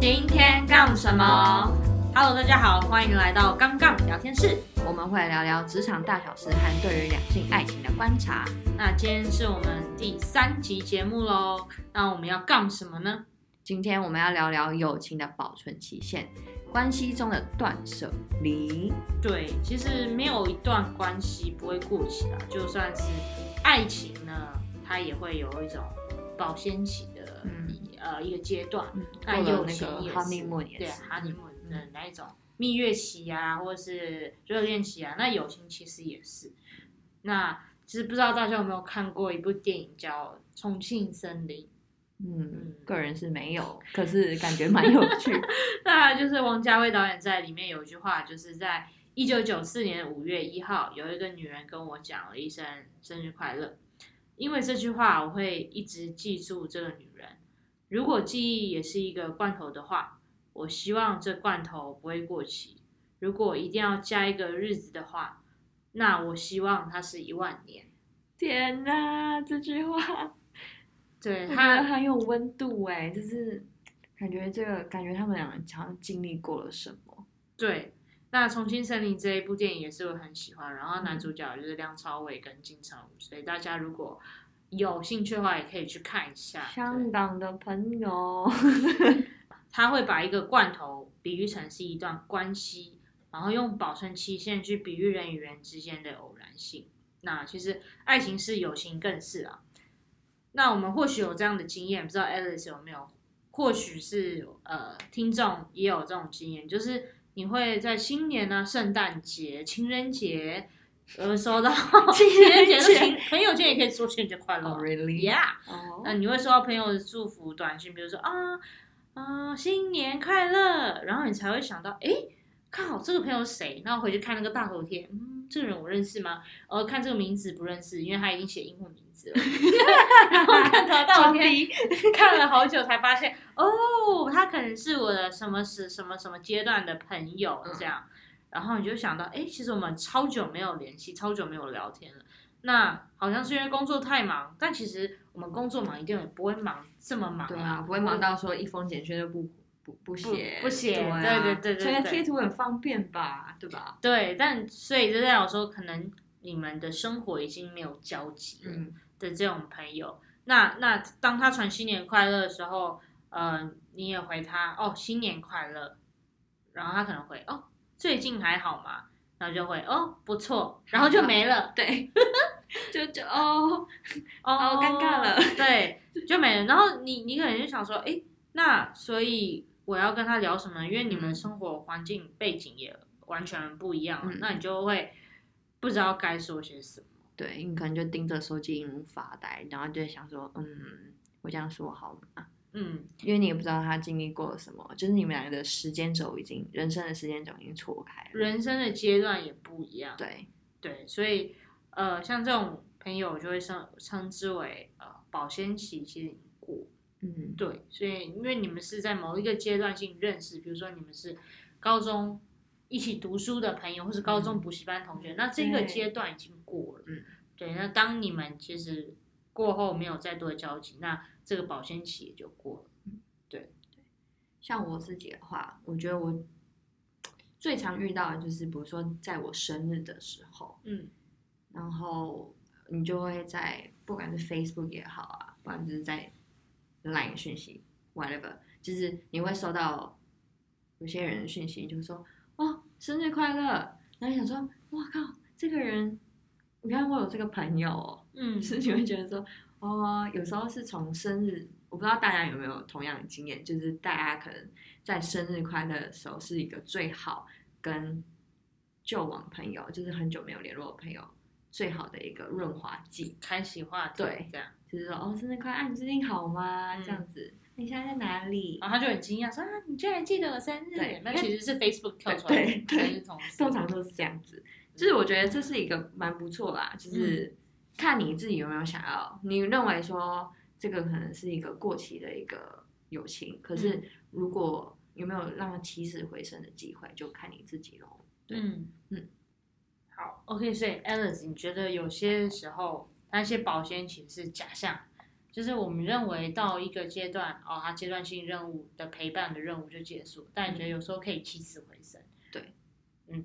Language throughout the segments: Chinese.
今天干什么？Hello，大家好，欢迎来到刚杠聊天室。我们会聊聊职场大小事和对于两性爱情的观察。那今天是我们第三集节目喽。那我们要干什么呢？今天我们要聊聊友情的保存期限，关系中的断舍离。对，其实没有一段关系不会过期的，就算是爱情呢，它也会有一种保鲜期的，呃，一个阶段。那友情也是，对，honeymoon 的那一种蜜月期啊，或者是热恋期啊，那友情其实也是。那其实不知道大家有没有看过一部电影叫《重庆森林》。嗯，个人是没有，可是感觉蛮有趣。那就是王家卫导演在里面有一句话，就是在一九九四年五月一号，有一个女人跟我讲了一声生日快乐。因为这句话，我会一直记住这个女人。如果记忆也是一个罐头的话，我希望这罐头不会过期。如果一定要加一个日子的话，那我希望它是一万年。天哪，这句话。对他很有温度哎，就是感觉这个感觉他们两个好像经历过了什么。对，那《重庆森林》这一部电影也是我很喜欢，然后男主角就是梁朝伟跟金城武，所以大家如果有兴趣的话，也可以去看一下。香港的朋友，他会把一个罐头比喻成是一段关系，然后用保存期限去比喻人与人之间的偶然性。那其实爱情是，友情更是啊。那我们或许有这样的经验，不知道 Alice 有没有？或许是呃，听众也有这种经验，就是你会在新年啊、圣诞节、情人节，呃，收到情人节的情朋友圈也可以说情人节快乐，Really？Yeah。那你会收到朋友的祝福短信，比如说啊啊，新年快乐，然后你才会想到，哎，看好，这个朋友谁？然后回去看那个大头贴，嗯，这个人我认识吗？呃，看这个名字不认识，因为他已经写英文名字了。然后看到照片，看了好久才发现，哦，他可能是我的什么是什么什么阶段的朋友这样。然后你就想到，哎，其实我们超久没有联系，超久没有聊天了。那好像是因为工作太忙，但其实我们工作忙一定也不会忙这么忙，对啊，不会忙到说一封简讯都不不不写不写，对对对对，现在贴图很方便吧，对吧？对，但所以就代表说，可能你们的生活已经没有交集了。的这种朋友，那那当他传新年快乐的时候，呃，你也回他哦，新年快乐，然后他可能回哦，最近还好吗？然后就会哦，不错，然后就没了，对，就就哦 哦，尴尬了，对，就没了。然后你你可能就想说，哎，那所以我要跟他聊什么？因为你们生活环境背景也完全不一样，那你就会不知道该说些什么。对你可能就盯着手机发呆，然后就想说，嗯，我这样说好吗？嗯，因为你也不知道他经历过了什么，就是你们两个的时间轴已经，人生的时间轴已经错开了，人生的阶段也不一样。对对，所以呃，像这种朋友就会称称之为呃保鲜期其实已经过。嗯，对，所以因为你们是在某一个阶段性认识，比如说你们是高中。一起读书的朋友，或是高中补习班同学，那这个阶段已经过了。嗯，对。那当你们其实过后没有再多的交集，那这个保鲜期也就过了。嗯，对对。像我自己的话，我觉得我最常遇到的就是，比如说在我生日的时候，嗯，然后你就会在不管是 Facebook 也好啊，不管是在 Line 讯息，whatever，就是你会收到有些人的讯息，就是说。哦，生日快乐！然后想说，哇靠，这个人，你看我有这个朋友哦，嗯，是你会觉得说，哦，有时候是从生日，我不知道大家有没有同样的经验，就是大家可能在生日快乐的时候是一个最好跟旧往朋友，就是很久没有联络的朋友，最好的一个润滑剂，开启话题，对，这样，就是说，哦，生日快乐，你最近好吗？这样子。你现在在哪里？然后他就很惊讶说：“啊，你居然记得我生日？”对，那其实是 Facebook 跳出来的，对，通常都是这样子。就是我觉得这是一个蛮不错啦，就是看你自己有没有想要。你认为说这个可能是一个过期的一个友情，可是如果有没有让起死回生的机会，就看你自己喽。嗯嗯，好，OK。所以 Alice，你觉得有些时候那些保鲜其实是假象？就是我们认为到一个阶段，哦，他阶段性任务的陪伴的任务就结束，但你觉得有时候可以起死回生，对，嗯，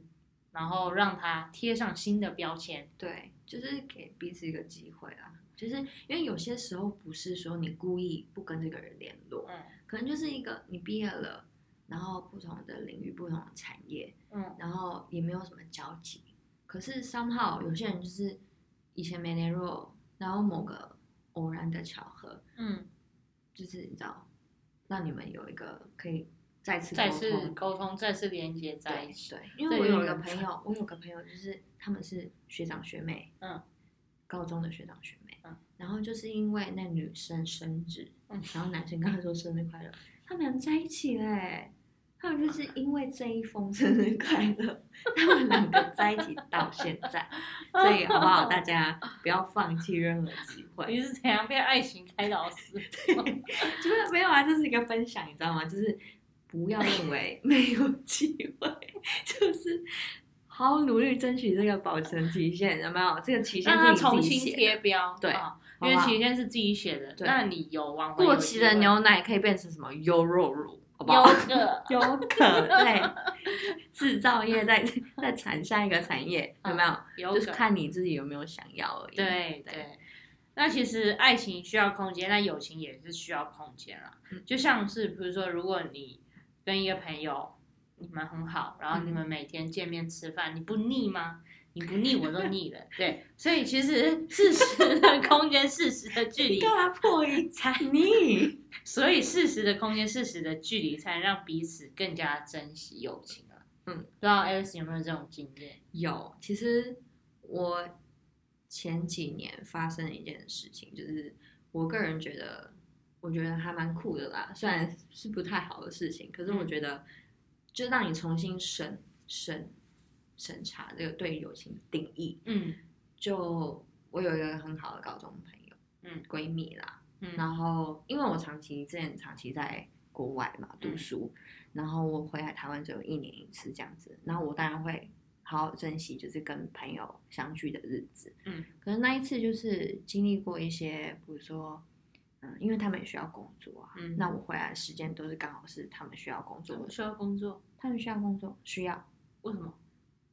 然后让他贴上新的标签，对，就是给彼此一个机会啊，就是因为有些时候不是说你故意不跟这个人联络，嗯，可能就是一个你毕业了，然后不同的领域、不同的产业，嗯，然后也没有什么交集，可是 somehow 有些人就是以前没联络，然后某个。偶然的巧合，嗯，就是你知道，让你们有一个可以再次再次沟通、再次连接在一起。对，因为我有一个朋友，我有个朋友，就是他们是学长学妹，嗯，高中的学长学妹，嗯，然后就是因为那女生生日，嗯，然后男生跟她说生日快乐，他们俩在一起嘞。他们就是因为这一封生日快乐，他们两个在一起到现在，所以好不好？大家不要放弃任何机会。你是怎样被爱情开导死？就是没有啊，这是一个分享，你知道吗？就是不要认为没有机会，就是好好努力争取这个保存期限，有没有？这个期限是重新贴标，对，因为期限是自己写的。那你有往过期的牛奶可以变成什么优肉乳？有可有可对，制造业在在产下一个产业有没有？就是看你自己有没有想要而已。对对，那其实爱情需要空间，那友情也是需要空间啊。就像是比如说，如果你跟一个朋友你们很好，然后你们每天见面吃饭，你不腻吗？你不腻我都腻了，对，所以其实事实的空间、事实的距离，干嘛破音才腻？所以事实的空间、事实的距离，才能让彼此更加珍惜友情啊。嗯，不知道 Alice 有没有这种经验？有，其实我前几年发生了一件事情，就是我个人觉得，我觉得还蛮酷的啦。虽然是不太好的事情，可是我觉得，就让你重新审审。审查这个对友情的定义，嗯，就我有一个很好的高中朋友，嗯，闺蜜啦，嗯，然后因为我长期之前长期在国外嘛读书，然后我回来台湾只有一年一次这样子，然后我当然会好好珍惜就是跟朋友相聚的日子，嗯，可是那一次就是经历过一些，比如说，嗯，因为他们也需要工作啊，嗯，那我回来的时间都是刚好是他们需要工作，需要工作，他们需要工作，需要，为什么？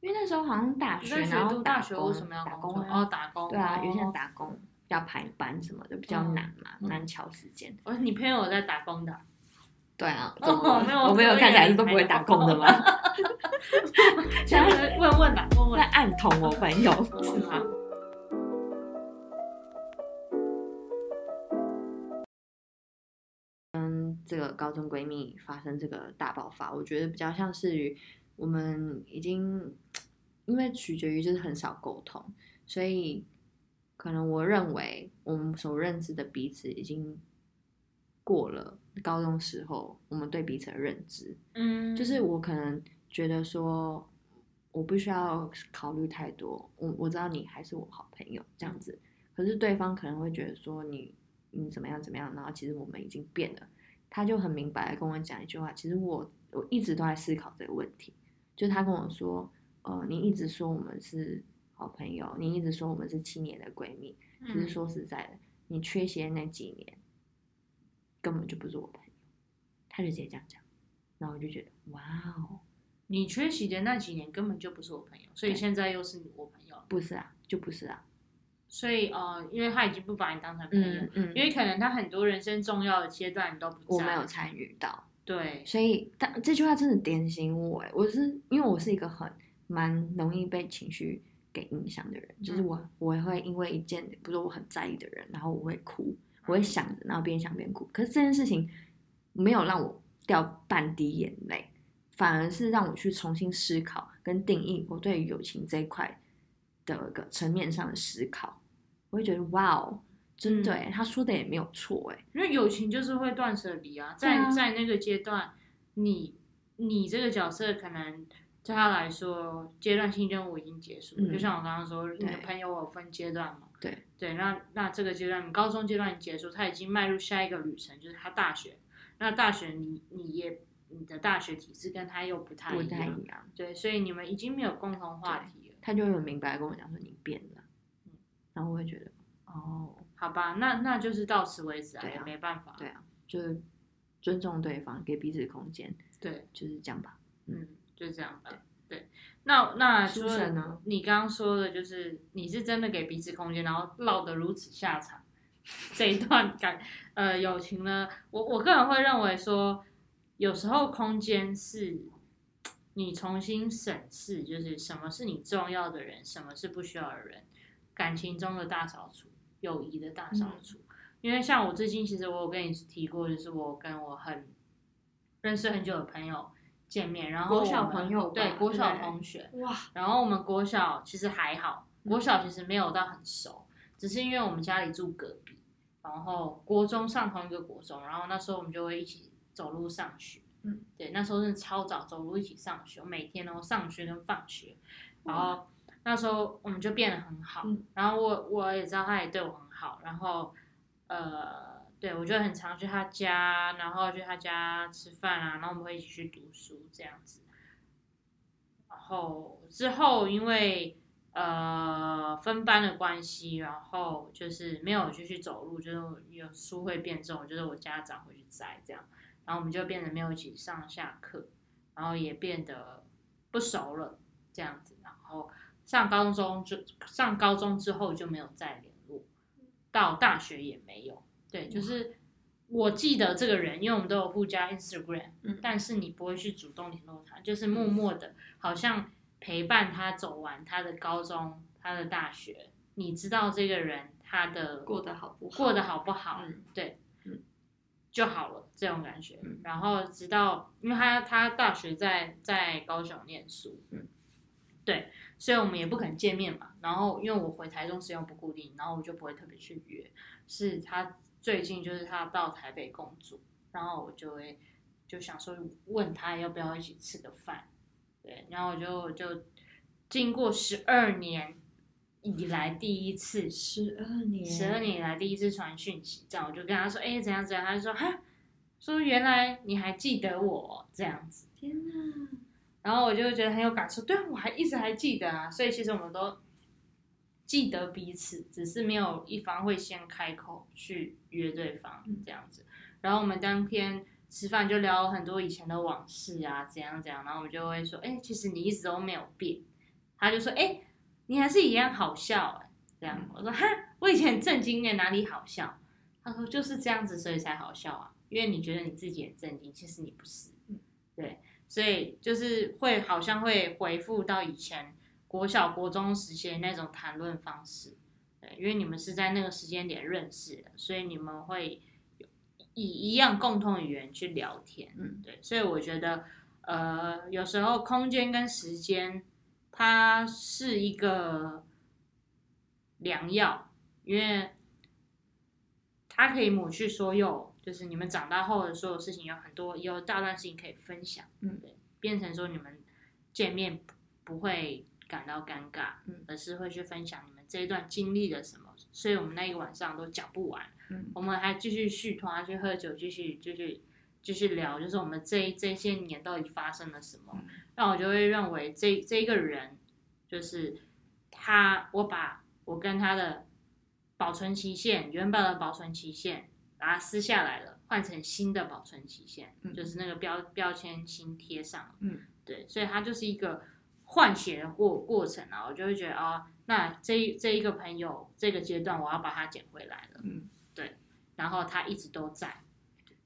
因为那时候好像大学，然后大学为什么要打工哦，打工。对啊，有些人打工要排班什么的，比较难嘛，难调时间。哦，你朋友在打工的？对啊，我没有，我没有看起来是都不会打工的吗？想问问吧，问问。在暗捅我朋友是吗？跟这个高中闺蜜发生这个大爆发，我觉得比较像是于。我们已经因为取决于就是很少沟通，所以可能我认为我们所认知的彼此已经过了高中时候我们对彼此的认知。嗯，就是我可能觉得说，我不需要考虑太多，我我知道你还是我好朋友这样子，可是对方可能会觉得说你你怎么样怎么样，然后其实我们已经变了，他就很明白的跟我讲一句话，其实我我一直都在思考这个问题。就他跟我说，呃，你一直说我们是好朋友，你一直说我们是七年的闺蜜，其实说实在的，你缺席那几年，根本就不是我朋友。他就直接这样讲，然后我就觉得，哇哦，你缺席的那几年根本就不是我朋友，所以现在又是我朋友？不是啊，就不是啊。所以呃，因为他已经不把你当成朋友，嗯，因为可能他很多人生重要的阶段你都不在，我没有参与到。对，所以但这句话真的点醒我欸，我是因为我是一个很蛮容易被情绪给影响的人，就是我我会因为一件不是我很在意的人，然后我会哭，我会想着，然后边想边哭。可是这件事情没有让我掉半滴眼泪，反而是让我去重新思考跟定义我对友情这一块的一个层面上的思考，我会觉得哇哦。真的，他说的也没有错，哎，因为友情就是会断舍离啊，在在那个阶段，你你这个角色可能对他来说阶段性任务已经结束，就像我刚刚说，你的朋友我分阶段嘛，对。对，那那这个阶段，你高中阶段结束，他已经迈入下一个旅程，就是他大学，那大学你你也你的大学体制跟他又不太不太一样，对，所以你们已经没有共同话题了，他就很明白跟我讲说你变了，嗯，然后我会觉得哦。好吧，那那就是到此为止啊，也没办法。对啊，就是尊重对方，给彼此空间。对，就是这样吧。嗯，就这样吧。对，那那除了你刚刚说的，就是你是真的给彼此空间，然后落得如此下场，这一段感呃友情呢，我我个人会认为说，有时候空间是你重新审视，就是什么是你重要的人，什么是不需要的人，感情中的大扫除，友谊的大扫除。因为像我最近，其实我有跟你提过，就是我跟我很认识很久的朋友。见面，然后国小朋友对国小同学哇，然后我们国小其实还好，国小其实没有到很熟，只是因为我们家里住隔壁，然后国中上同一个国中，然后那时候我们就会一起走路上学，嗯，对，那时候是超早走路一起上学，每天都上学跟放学，然后那时候我们就变得很好，然后我我也知道他也对我很好，然后呃。对，我就很常去他家，然后去他家吃饭啊，然后我们会一起去读书这样子。然后之后因为呃分班的关系，然后就是没有继续走路，就是有书会变重，就是我家长会去载这样，然后我们就变得没有一起上下课，然后也变得不熟了这样子。然后上高中就上高中之后就没有再联络，到大学也没有。对，就是我记得这个人，因为我们都有互加 Instagram，但是你不会去主动联络他，就是默默的，好像陪伴他走完他的高中、他的大学。你知道这个人他的过得好不好？过得好不好？对，嗯就好了这种感觉。然后直到，因为他他大学在在高雄念书，嗯，对，所以我们也不可能见面嘛。然后因为我回台中时间不固定，然后我就不会特别去约，是他。最近就是他到台北工作，然后我就会就想说问他要不要一起吃个饭，对，然后我就就经过十二年以来第一次，十二年，十二年以来第一次传讯息，这样我就跟他说，哎，怎样怎样，他就说哈，说原来你还记得我这样子，天哪，然后我就觉得很有感触，对啊，我还一直还记得啊，所以其实我们都。记得彼此，只是没有一方会先开口去约对方这样子。然后我们当天吃饭就聊了很多以前的往事啊，怎样怎样。然后我们就会说，哎，其实你一直都没有变。他就说，哎，你还是一样好笑哎。这样我说，哈，我以前很震惊哎哪里好笑？他说就是这样子，所以才好笑啊。因为你觉得你自己很震惊，其实你不是。对，所以就是会好像会回复到以前。国小、国中时期的那种谈论方式，对，因为你们是在那个时间点认识的，所以你们会以一样共同语言去聊天，嗯，对，所以我觉得，呃，有时候空间跟时间，它是一个良药，因为它可以抹去所有，就是你们长大后的所有事情，有很多有大段事情可以分享，嗯，对，变成说你们见面不会。感到尴尬，嗯，而是会去分享你们这一段经历了什么，所以我们那一个晚上都讲不完，嗯，我们还继续续团去喝酒，继续继续继续聊，就是我们这这些年到底发生了什么，那我就会认为这这一个人就是他，我把我跟他的保存期限原本的保存期限把它撕下来了，换成新的保存期限，就是那个标标签新贴上，嗯，对，所以它就是一个。换血的过过程啊，我就会觉得啊，那这这一个朋友这个阶段，我要把它捡回来了。嗯，对，然后他一直都在，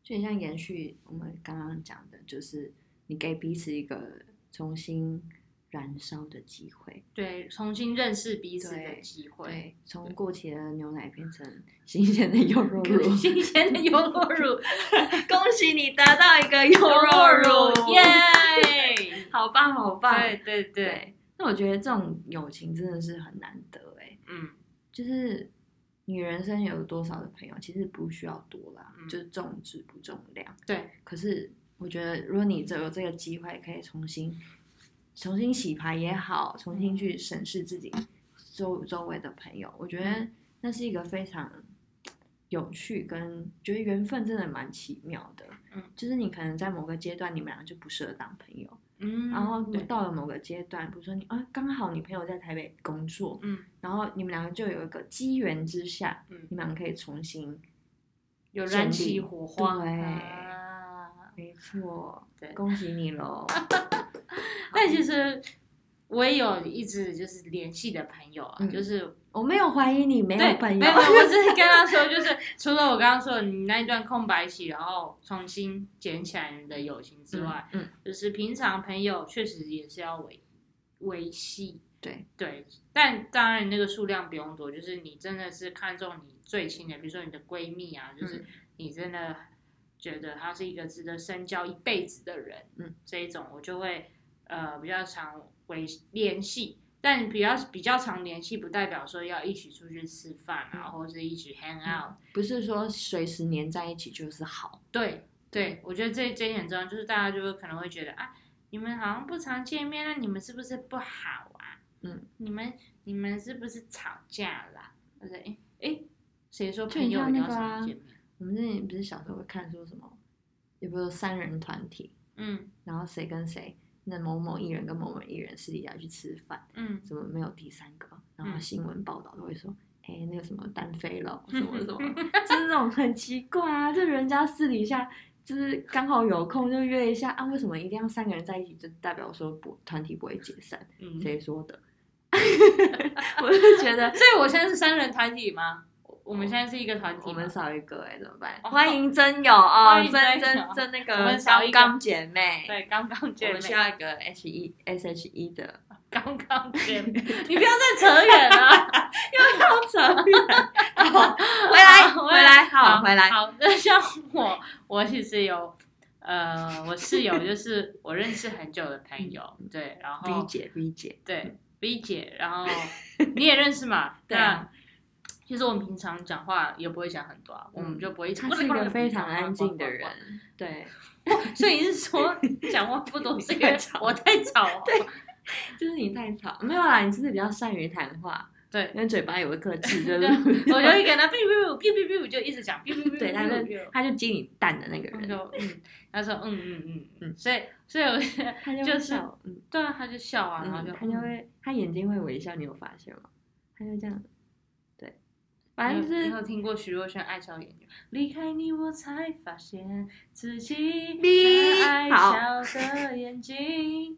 就很像延续我们刚刚讲的，就是你给彼此一个重新燃烧的机会，对，重新认识彼此的机会，对，从过期的牛奶变成新鲜的优酪乳，新鲜的优酪乳，恭喜你得到一个优酪乳，耶！好棒，好棒！对对对，那我觉得这种友情真的是很难得哎。嗯，就是你人生有多少的朋友，其实不需要多啦，就是重质不重量。对。可是我觉得，如果你有这个机会，可以重新重新洗牌也好，重新去审视自己周周围的朋友，我觉得那是一个非常有趣，跟觉得缘分真的蛮奇妙的。嗯，就是你可能在某个阶段，你们俩就不适合当朋友。嗯，然后到了某个阶段，比如说你啊，刚好你朋友在台北工作，嗯，然后你们两个就有一个机缘之下，嗯，你们两个可以重新有燃起火花，对，没错，对，恭喜你喽。但其实我也有一直就是联系的朋友啊，就是我没有怀疑你没有朋友，没有，我只是跟他说，就是除了我刚刚说的你那一段空白期，然后重新捡起来你的友情之外，嗯，就是平常朋友确实也是要维维系，对。对，但当然那个数量不用多，就是你真的是看中你最亲的，比如说你的闺蜜啊，就是你真的觉得她是一个值得深交一辈子的人，嗯，这一种我就会。呃，比较常维联系，但比较比较常联系，不代表说要一起出去吃饭啊，或者是一起 hang out，不是说随时黏在一起就是好。对对，我觉得这这一点很重要，就是大家就是可能会觉得啊，你们好像不常见面，那你们是不是不好啊？嗯，你们你们是不是吵架啦？或者哎哎，谁说朋友要常见面？我们之前不是小时候会看说什么，也不是三人团体？嗯，然后谁跟谁？那某某艺人跟某某艺人私底下去吃饭，嗯，怎么没有第三个？然后新闻报道都会说，哎，那个什么单飞了，什么什么，就是那种很奇怪啊！就人家私底下就是刚好有空就约一下啊，为什么一定要三个人在一起？就代表说不团体不会解散？谁说的？我就觉得，所以我现在是三人团体吗？我们现在是一个团体，我们少一个哎，怎么办？欢迎真友哦，真真真那个 刚刚姐妹，对，刚刚姐妹，我们需要一个 H E S H E 的刚刚姐妹，你不要再扯远了，又要扯远。回来，回来，好，回来。好，那像我，我其实有，呃，我室友就是我认识很久的朋友，对，然后 B 姐，B 姐，对，B 姐，然后你也认识嘛？对。其实我们平常讲话也不会讲很多啊，我们就不会。他是一个非常安静的人，对。所以你是说讲话不多是因为我太吵？对，就是你太吵。没有啦，你只是比较善于谈话，对，因为嘴巴也会克制，就是。我就一个他哔哔哔哔哔哔就一直讲哔哔哔，对，他就他就接你蛋的那个人，就嗯，他说嗯嗯嗯嗯，所以所以我他就笑，嗯，对啊，他就笑啊，然后就他就会他眼睛会微笑，你有发现吗？他就这样。反正就是有听过徐若瑄爱笑眼睛，离开你我才发现自己爱笑的眼睛，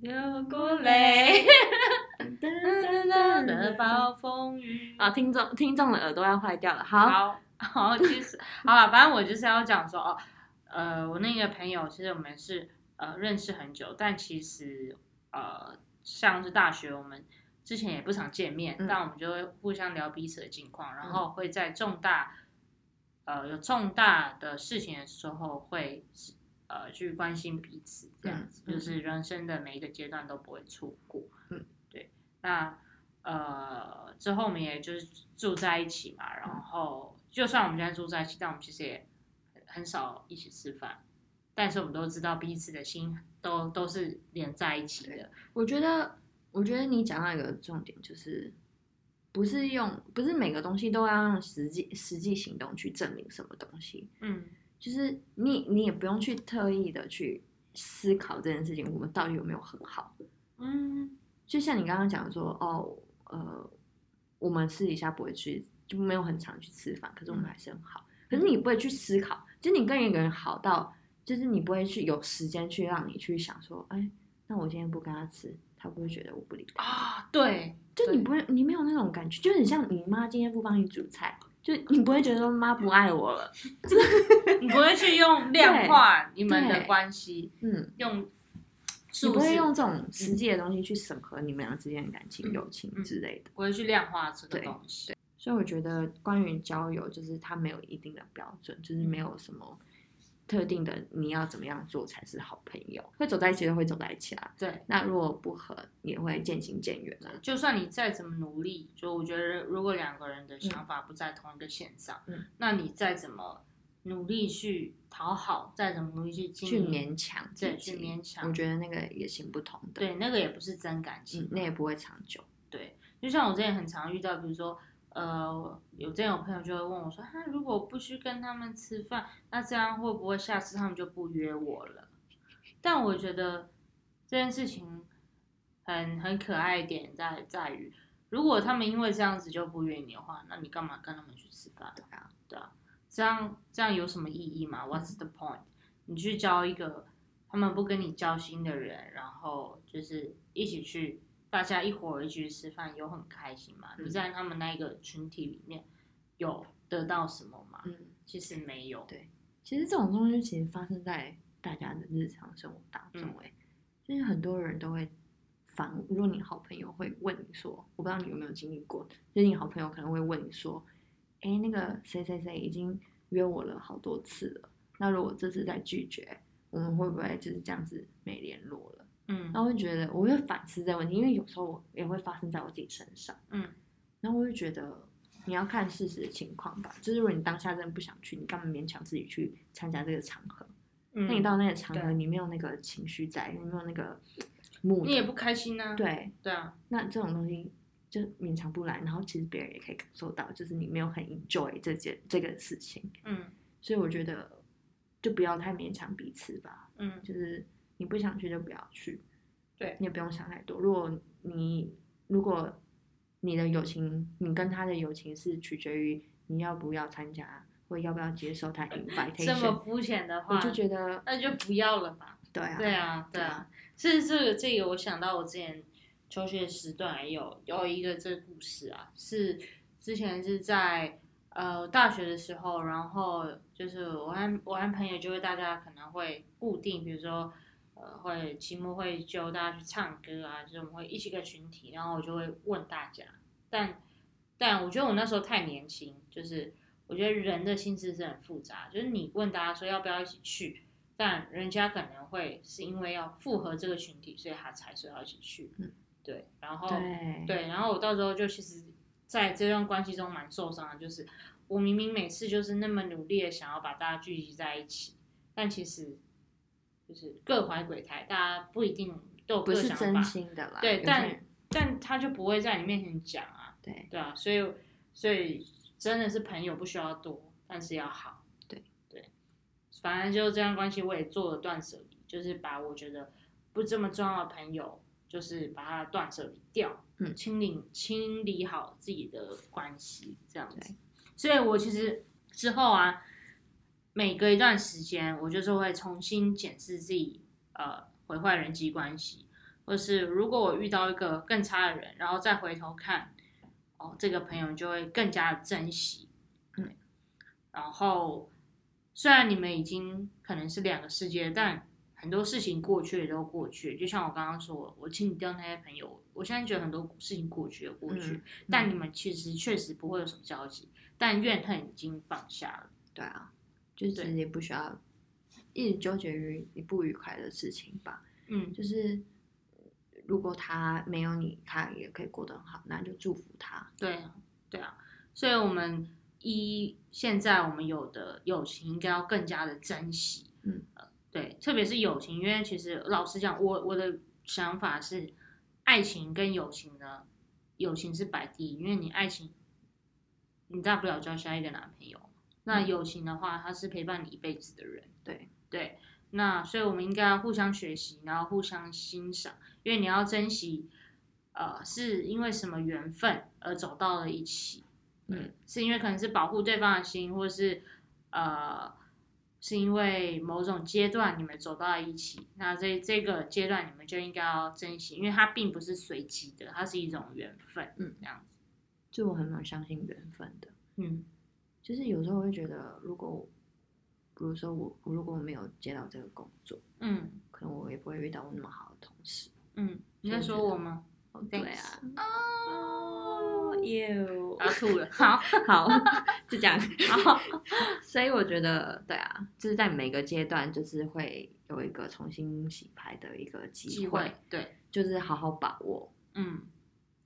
流过泪。的暴风雨。啊，听众听众的耳朵要坏掉了。好，好，其 实好了，反正我就是要讲说哦，呃，我那个朋友其实我们是呃认识很久，但其实呃像是大学我们。之前也不常见面，但我们就会互相聊彼此的近况，然后会在重大呃有重大的事情的时候会呃去关心彼此，这样子就是人生的每一个阶段都不会错过。嗯，对。那呃之后我们也就是住在一起嘛，然后就算我们现在住在一起，但我们其实也很少一起吃饭，但是我们都知道彼此的心都都是连在一起的。我觉得。我觉得你讲到一个重点，就是不是用，不是每个东西都要用实际实际行动去证明什么东西。嗯，就是你你也不用去特意的去思考这件事情，我们到底有没有很好。嗯，就像你刚刚讲说，哦，呃，我们私底下不会去，就没有很常去吃饭，可是我们还是很好。可是你不会去思考，就你跟一个人好到，就是你不会去有时间去让你去想说，哎，那我今天不跟他吃。他不会觉得我不理他啊？对，就你不会，你没有那种感觉，就很像你妈今天不帮你煮菜，就你不会觉得说妈不爱我了，你不会去用量化你们的关系，嗯，用你不会用这种实际的东西去审核你们俩之间的感情、友情之类的，不会去量化这个东西。所以我觉得关于交友，就是它没有一定的标准，就是没有什么。特定的你要怎么样做才是好朋友？会走在一起的会走在一起啊。对，那如果不合，也会渐行渐远啊。就算你再怎么努力，就我觉得，如果两个人的想法不在同一个线上，嗯，那你再怎么努力去讨好，再怎么努力去去勉强，对，去勉强，我觉得那个也行不通的。对，那个也不是真感情，那也不会长久。对，就像我之前很常遇到，比如说。呃，有这样有朋友就会问我说：“哈，如果不去跟他们吃饭，那这样会不会下次他们就不约我了？”但我觉得这件事情很很可爱一点在在于，如果他们因为这样子就不约你的话，那你干嘛跟他们去吃饭？对啊，对啊，这样这样有什么意义吗？What's the point？你去交一个他们不跟你交心的人，然后就是一起去，大家一伙儿一起去吃饭，有很开心吗？你在他们那一个群体里面有得到什么吗？嗯，其实没有。对，其实这种东西其实发生在大家的日常生活当中，哎，就是很多人都会反，如果你好朋友会问你说，我不知道你有没有经历过，就是你好朋友可能会问你说，哎，那个谁谁谁已经约我了好多次了。那如果这次再拒绝，我们会不会就是这样子没联络了？嗯，然后会觉得我会反思这个问题，因为有时候我也会发生在我自己身上。嗯，然后我就觉得你要看事实的情况吧，就是如果你当下真的不想去，你干嘛勉强自己去参加这个场合？嗯，那你到那个场合，你没有那个情绪在，你没有那个目，你也不开心啊。对对啊，那这种东西就勉强不来，然后其实别人也可以感受到，就是你没有很 enjoy 这件这个事情。嗯，所以我觉得。就不要太勉强彼此吧，嗯，就是你不想去就不要去，对你也不用想太多。如果你如果你的友情，你跟他的友情是取决于你要不要参加，或要不要接受他 invitation，这么肤浅的话，我就觉得那就不要了吧。对啊，对啊，对啊。是这个这个，我想到我之前求学时段有有一个这个故事啊，是之前是在。呃，大学的时候，然后就是我和我和朋友就会大家可能会固定，比如说，呃，会期末会揪大家去唱歌啊，就是我们会一起个群体，然后我就会问大家，但但我觉得我那时候太年轻，就是我觉得人的心思是很复杂，就是你问大家说要不要一起去，但人家可能会是因为要符合这个群体，所以他才说要一起去，嗯，对，然后对，然后我到时候就其实。在这段关系中蛮受伤的，就是我明明每次就是那么努力的想要把大家聚集在一起，但其实就是各怀鬼胎，大家不一定都有各想法。真心的啦。对，但但他就不会在你面前讲啊。对。对啊，所以所以真的是朋友不需要多，但是要好。对对，反正就这样关系，我也做了断舍离，就是把我觉得不这么重要的朋友。就是把它断舍离掉，嗯，清理清理好自己的关系，这样子。所以我其实之后啊，每隔一段时间，我就是会重新检视自己，呃，毁坏人际关系，或是如果我遇到一个更差的人，然后再回头看，哦，这个朋友就会更加的珍惜，嗯。然后虽然你们已经可能是两个世界，但很多事情过去也都过去，就像我刚刚说，我清理掉那些朋友，我现在觉得很多事情过去也过去，但你们其实确实不会有什么交集，但怨恨已经放下了。对啊，就是也不需要一直纠结于你不愉快的事情吧。嗯，就是如果他没有你，他也可以过得很好，那就祝福他。对啊，对啊，所以我们一现在我们有的友情应该要更加的珍惜。嗯。对，特别是友情，因为其实老实讲，我我的想法是，爱情跟友情呢，友情是摆第一，因为你爱情，你大不了交下一个男朋友，那友情的话，他是陪伴你一辈子的人。对对，那所以我们应该要互相学习，然后互相欣赏，因为你要珍惜，呃，是因为什么缘分而走到了一起，嗯，是因为可能是保护对方的心，或是呃。是因为某种阶段你们走到了一起，那这这个阶段你们就应该要珍惜，因为它并不是随机的，它是一种缘分，嗯，这样子。就我很蛮相信缘分的，嗯，就是有时候我会觉得，如果，比如说我如果我没有接到这个工作，嗯，可能我也不会遇到我那么好的同事，嗯，你在说我吗？对啊，哦，有，啊吐了，好 好，就这样，好，所以我觉得，对啊，就是在每个阶段，就是会有一个重新洗牌的一个机会，对，就是好好把握，嗯，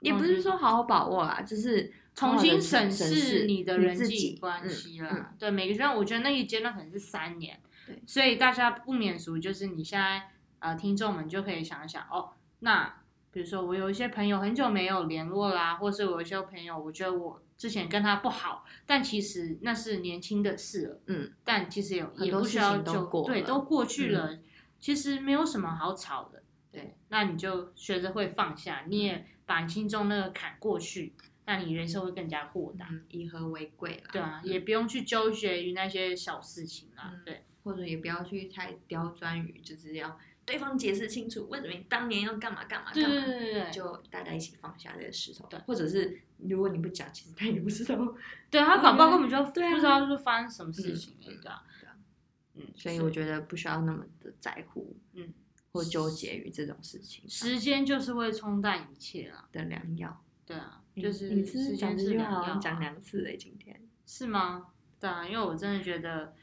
也不是说好好把握啦，就是重新审视你的人际关系啦，对，每个阶段，我觉得那一阶段可能是三年，对，所以大家不免俗，就是你现在呃，听众们就可以想一想，哦，那。比如说，我有一些朋友很久没有联络啦，或是我有一些朋友，我觉得我之前跟他不好，但其实那是年轻的事了，嗯，但其实也也不需要就对，都过去了，其实没有什么好吵的。对，那你就学着会放下，你也把你心中那个坎过去，那你人生会更加豁达，以和为贵啦对啊，也不用去纠结于那些小事情啦。对，或者也不要去太刁钻于，就是要对方解释清楚为什么你当年要干嘛干嘛干嘛。对对对对，就大家一起放下这个石头。对，或者是如果你不讲，其实他也不知道。对他搞不好根本就不知道是发生什么事情，对啊。嗯，所以我觉得不需要那么的在乎。嗯。或纠结于这种事情，时间就是会冲淡一切啦的良药。对啊，就是你是讲这句话讲两次诶，今天是吗？对啊，因为我真的觉得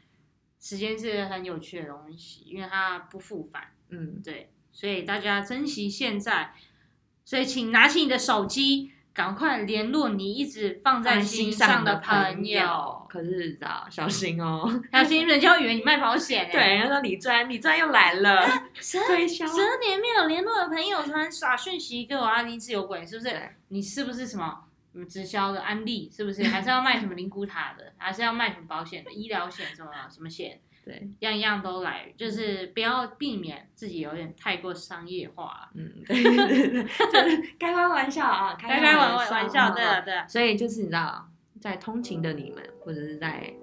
时间是很有趣的东西，因为它不复返。嗯，对，所以大家珍惜现在。所以，请拿起你的手机。赶快联络你一直放在心上的朋友。可是，知道小心哦，小心人家以为你卖保险。对，人家说李专，李专又来了。十十二年没有联络的朋友，突然耍讯息给我阿丁自由鬼，是不是？你是不是什么什么直销的安利？是不是？还是要卖什么灵骨塔的？还是要卖什么保险的？医疗险什么什么险？对，样样都来，就是不要避免自己有点太过商业化。嗯，对对对，就是开开玩笑啊，开开玩玩笑，对啊对啊。所以就是你知道，在通勤的你们，或者是在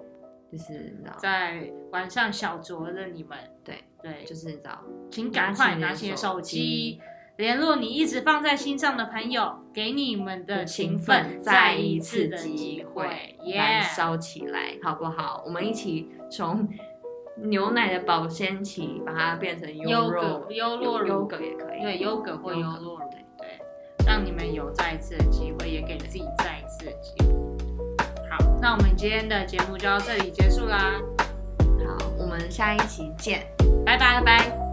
就是你知道，在晚上小酌的你们，对对，就是你知道，请赶快拿起手机，联络你一直放在心上的朋友，给你们的情分再一次的机会，燃烧起来，好不好？我们一起从。牛奶的保鲜期，把它变成优酪优酪乳，优格也可以，对，优格或优酪乳，对，让你们有再一次的机会，也给自己再一次的机会。好，那我们今天的节目就到这里结束啦。好，我们下一期见，拜拜拜。